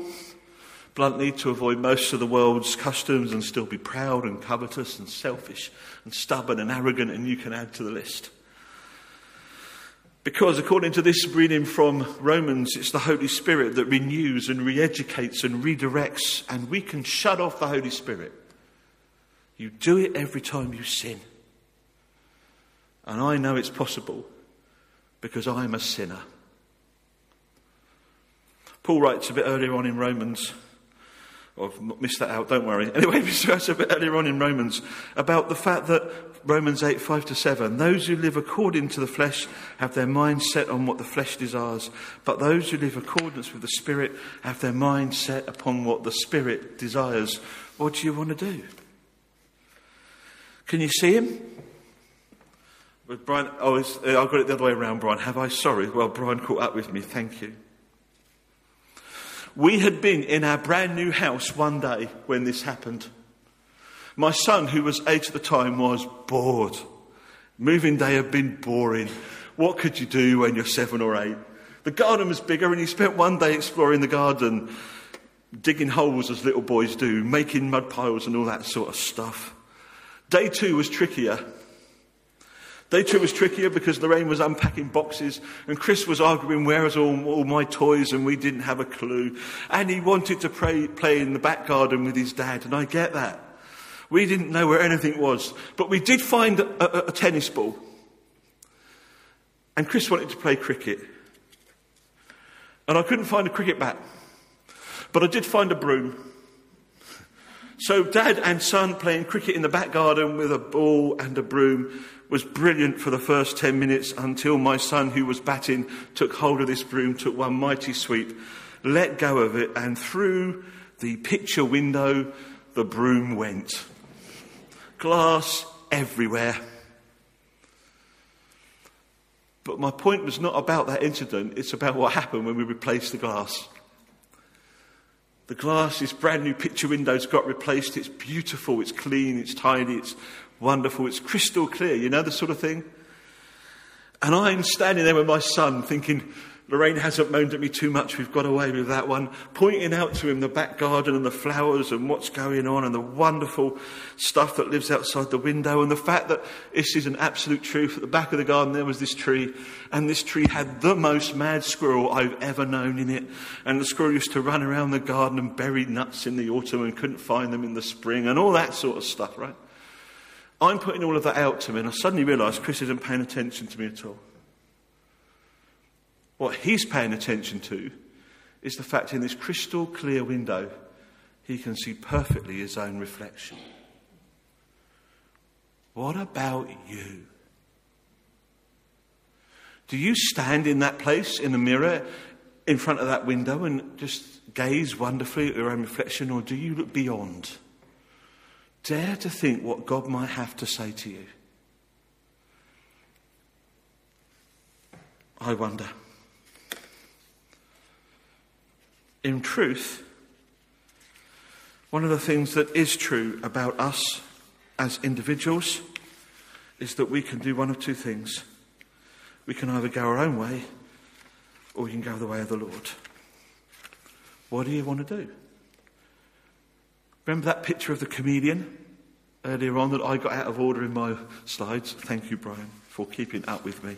bluntly, to avoid most of the world's customs and still be proud and covetous and selfish and stubborn and arrogant, and you can add to the list. Because according to this reading from Romans, it's the Holy Spirit that renews and re educates and redirects, and we can shut off the Holy Spirit. You do it every time you sin. And I know it's possible because I'm a sinner. Paul writes a bit earlier on in Romans, oh, I've missed that out, don't worry. *laughs* Anyway, he writes a bit earlier on in Romans about the fact that Romans 8, 5 to 7. Those who live according to the flesh have their mind set on what the flesh desires, but those who live accordance with the Spirit have their mind set upon what the Spirit desires. What do you want to do? Can you see him? With Brian, oh, I got it the other way around, Brian. Have I? Sorry. Well, Brian caught up with me. Thank you. We had been in our brand new house one day when this happened. My son, who was eight at the time, was bored. Moving day had been boring. What could you do when you're seven or eight? The garden was bigger, and he spent one day exploring the garden. digging holes as little boys do, making mud piles and all that sort of stuff. Day two was trickier. Day two was trickier because Lorraine was unpacking boxes and Chris was arguing where is all, all my toys and we didn't have a clue. And he wanted to play, play in the back garden with his dad and I get that. We didn't know where anything was, but we did find a, a, a tennis ball. And Chris wanted to play cricket. And I couldn't find a cricket bat. But I did find a broom. So dad and son playing cricket in the back garden with a ball and a broom was brilliant for the first 10 minutes until my son, who was batting, took hold of this broom, took one mighty sweep, let go of it, and through the picture window, the broom went. Glass everywhere. But my point was not about that incident, it's about what happened when we replaced the glass. The glass, this brand new picture window's got replaced. It's beautiful, it's clean, it's tidy, it's wonderful, it's crystal clear, you know, the sort of thing. And I'm standing there with my son thinking, Lorraine hasn't moaned at me too much. We've got away with that one. Pointing out to him the back garden and the flowers and what's going on and the wonderful stuff that lives outside the window and the fact that this is an absolute truth. At the back of the garden there was this tree and this tree had the most mad squirrel I've ever known in it. And the squirrel used to run around the garden and bury nuts in the autumn and couldn't find them in the spring and all that sort of stuff, right? I'm putting all of that out to him and I suddenly realise Chris isn't paying attention to me at all. What he's paying attention to is the fact in this crystal clear window, he can see perfectly his own reflection. What about you? Do you stand in that place in the mirror in front of that window and just gaze wonderfully at your own reflection, or do you look beyond? Dare to think what God might have to say to you. I wonder. In truth, one of the things that is true about us as individuals is that we can do one of two things. We can either go our own way or we can go the way of the Lord. What do you want to do? Remember that picture of the comedian earlier on that I got out of order in my slides? Thank you, Brian, for keeping up with me.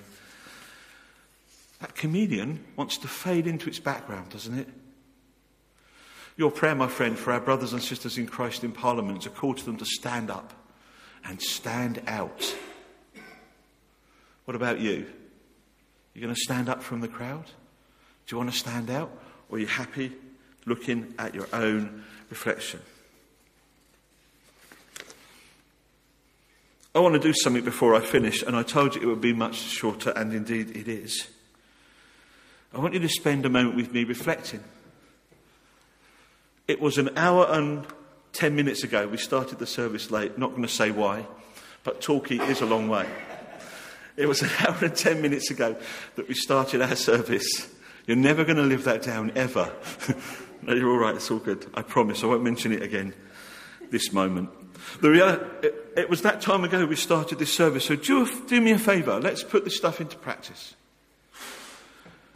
That comedian wants to fade into its background, doesn't it? Your prayer, my friend, for our brothers and sisters in Christ in Parliament is a call to them to stand up and stand out. What about you? You going to stand up from the crowd? Do you want to stand out? Or are you happy looking at your own reflection? I want to do something before I finish, and I told you it would be much shorter, and indeed it is. I want you to spend a moment with me reflecting. It was an hour and 10 minutes ago. We started the service late. Not going to say why, but Torquay is a long way. It was an *laughs* hour and 10 minutes ago that we started our service. You're never going to live that down, ever. *laughs* no, you're all right. It's all good. I promise. I won't mention it again this moment. The reality, it, it was that time ago we started this service. So do, do me a favour. Let's put this stuff into practice.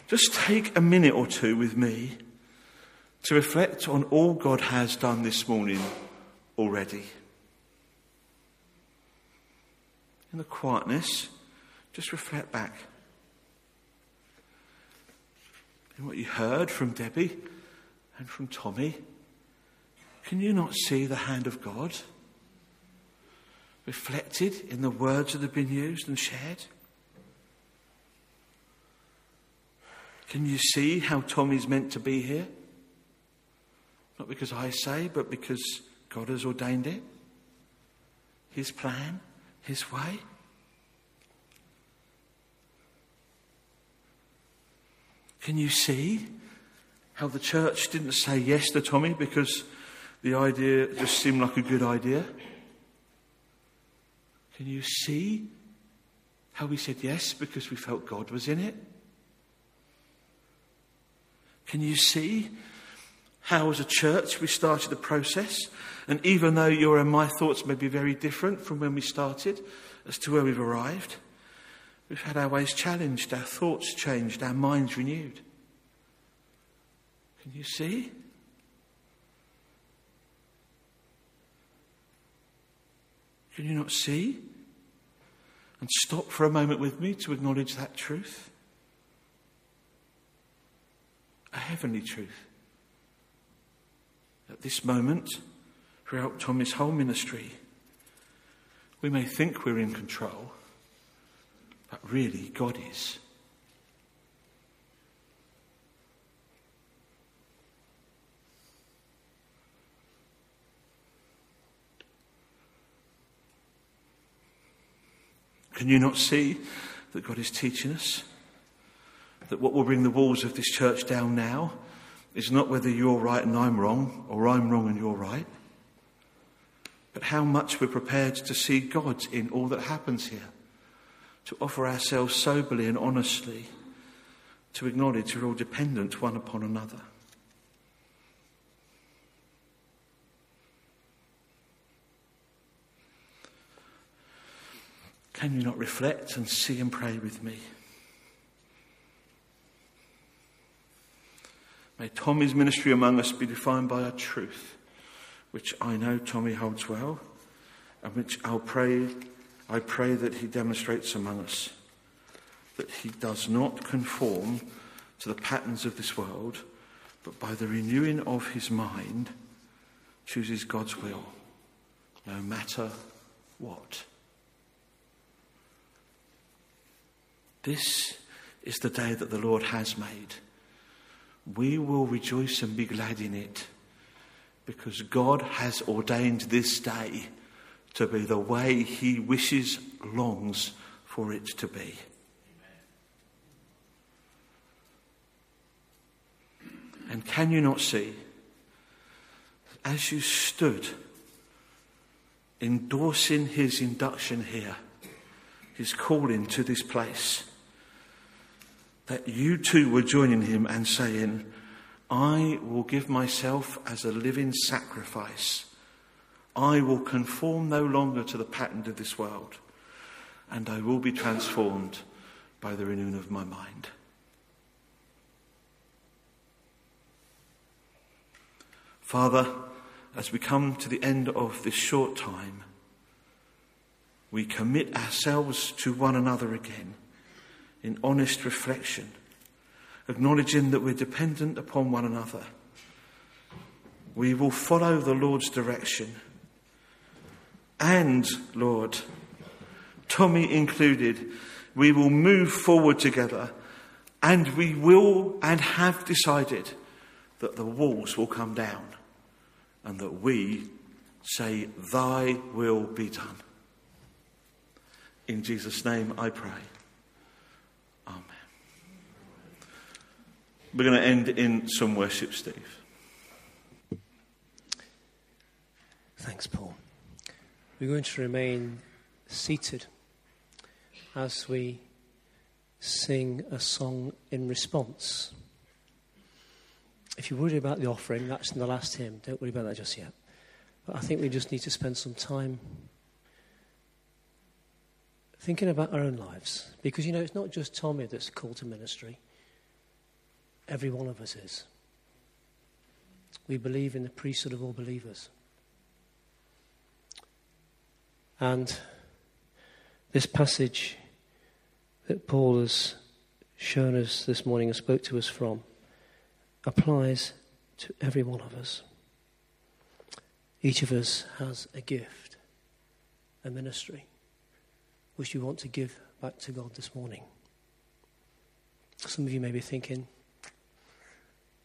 Just take a minute or two with me to reflect on all God has done this morning already. In the quietness, just reflect back. In what you heard from Debbie and from Tommy, can you not see the hand of God reflected in the words that have been used and shared? Can you see how Tommy's meant to be here? Not because I say, but because God has ordained it. His plan, His way. Can you see how the church didn't say yes to Tommy because the idea just seemed like a good idea? Can you see how we said yes because we felt God was in it? Can you see how, as a church, we started the process? And even though your and my thoughts may be very different from when we started as to where we've arrived, we've had our ways challenged, our thoughts changed, our minds renewed. Can you see? Can you not see? And stop for a moment with me to acknowledge that truth. A heavenly truth. At this moment, throughout Tommy's whole ministry, we may think we're in control, but really God is. Can you not see that God is teaching us? That what will bring the walls of this church down now is not whether you're right and I'm wrong, or I'm wrong and you're right, but how much we're prepared to see God in all that happens here, to offer ourselves soberly and honestly, to acknowledge we're all dependent one upon another. Can you not reflect and see and pray with me? May Tommy's ministry among us be defined by a truth, which I know Tommy holds well, and which I'll pray, I pray that he demonstrates among us. That he does not conform to the patterns of this world, but by the renewing of his mind, chooses God's will, no matter what. This is the day that the Lord has made. We will rejoice and be glad in it because God has ordained this day to be the way He wishes, longs for it to be. And can you not see, as you stood endorsing his induction here, his calling to this place, that you too were joining him and saying, I will give myself as a living sacrifice. I will conform no longer to the pattern of this world, and I will be transformed by the renewing of my mind. Father, as we come to the end of this short time, we commit ourselves to one another again in honest reflection, acknowledging that we're dependent upon one another. We will follow the Lord's direction. And, Lord, Tommy included, we will move forward together and we will and have decided that the walls will come down and that we say, Thy will be done. In Jesus' name I pray. Amen. We're going to end in some worship, Steve. Thanks, Paul. We're going to remain seated as we sing a song in response. If you're worried about the offering, that's in the last hymn. Don't worry about that just yet. But I think we just need to spend some time thinking about our own lives. Because, you know, it's not just Tommy that's called to ministry, every one of us is. We believe in the priesthood of all believers. And this passage that Paul has shown us this morning and spoke to us from applies to every one of us. Each of us has a gift, a ministry, which you want to give back to God this morning. Some of you may be thinking,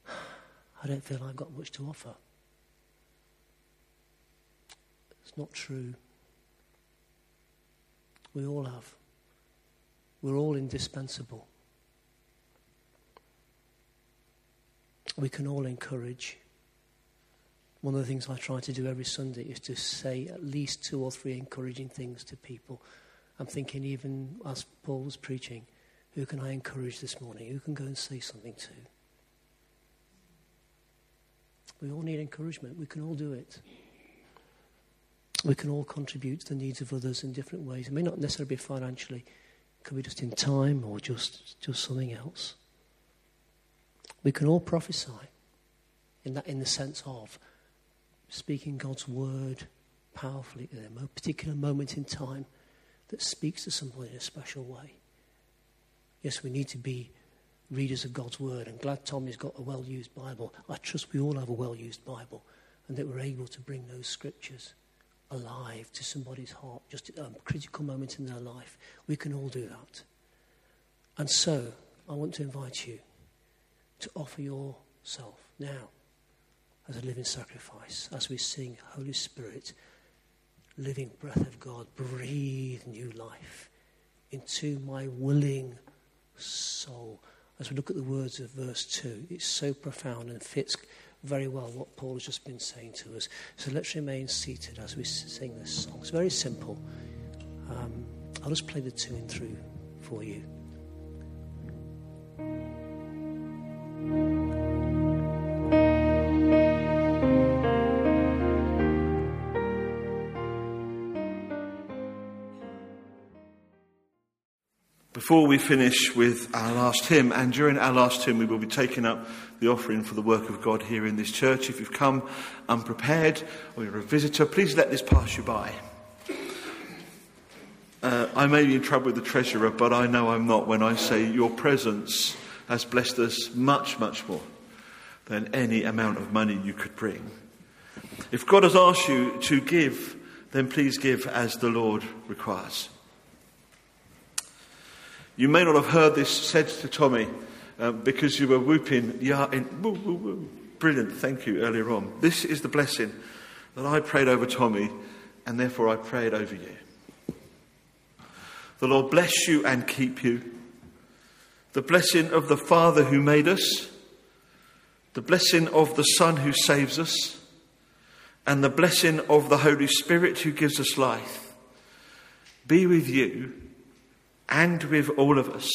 I don't feel I've got much to offer. It's not true. We all have. We're all indispensable. We can all encourage. One of the things I try to do every Sunday is to say at least two or three encouraging things to people. I'm thinking, even as Paul was preaching, who can I encourage this morning? Who can go and say something to? We all need encouragement. We can all do it. We can all contribute to the needs of others in different ways. It may not necessarily be financially, it could be just in time or just, just something else. We can all prophesy in that in the sense of speaking God's word powerfully at a particular moment in time that speaks to somebody in a special way. Yes, we need to be readers of God's word, and glad Tommy's got a well used Bible. I trust we all have a well used Bible, and that we're able to bring those scriptures alive to somebody's heart, just at a critical moment in their life. We can all do that. And so, I want to invite you to offer yourself now as a living sacrifice as we sing, Holy Spirit, living breath of God, breathe new life into my willing soul. As we look at the words of verse 2, it's so profound and fits very well what Paul has just been saying to us. So let's remain seated as we sing this song. It's very simple. Um, I'll just play the tune through for you. Before we finish with our last hymn, and during our last hymn, we will be taking up the offering for the work of God here in this church. If you've come unprepared or you're a visitor, please let this pass you by. Uh, I may be in trouble with the treasurer, but I know I'm not when I say your presence has blessed us much, much more than any amount of money you could bring. If God has asked you to give, then please give as the Lord requires. You may not have heard this said to Tommy uh, because you were whooping, yeah, in, woo, woo, woo. Brilliant, thank you, earlier on. This is the blessing that I prayed over Tommy, and therefore I pray it over you. The Lord bless you and keep you. The blessing of the Father who made us, the blessing of the Son who saves us, and the blessing of the Holy Spirit who gives us life be with you and with all of us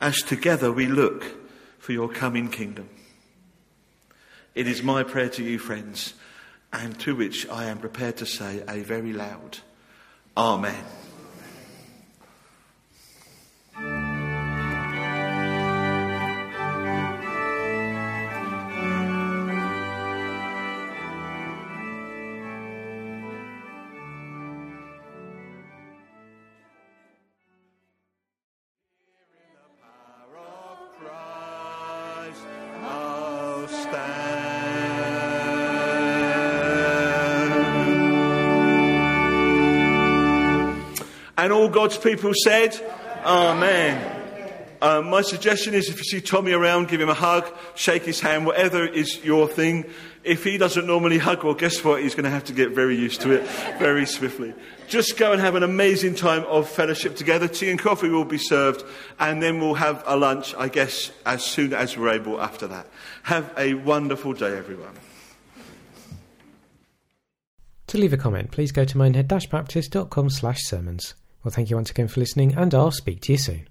as together we look for your coming kingdom. It is my prayer to you, friends, and to which I am prepared to say a very loud Amen. God's people said, Amen. Um, my suggestion is if you see Tommy around, give him a hug, shake his hand, whatever is your thing. If he doesn't normally hug, well, guess what? He's going to have to get very used to it very swiftly. Just go and have an amazing time of fellowship together. Tea and coffee will be served, and then we'll have a lunch, I guess, as soon as we're able after that. Have a wonderful day, everyone. To leave a comment, please go to minehead-baptist.com slash sermons. Well, thank you once again for listening, and I'll speak to you soon.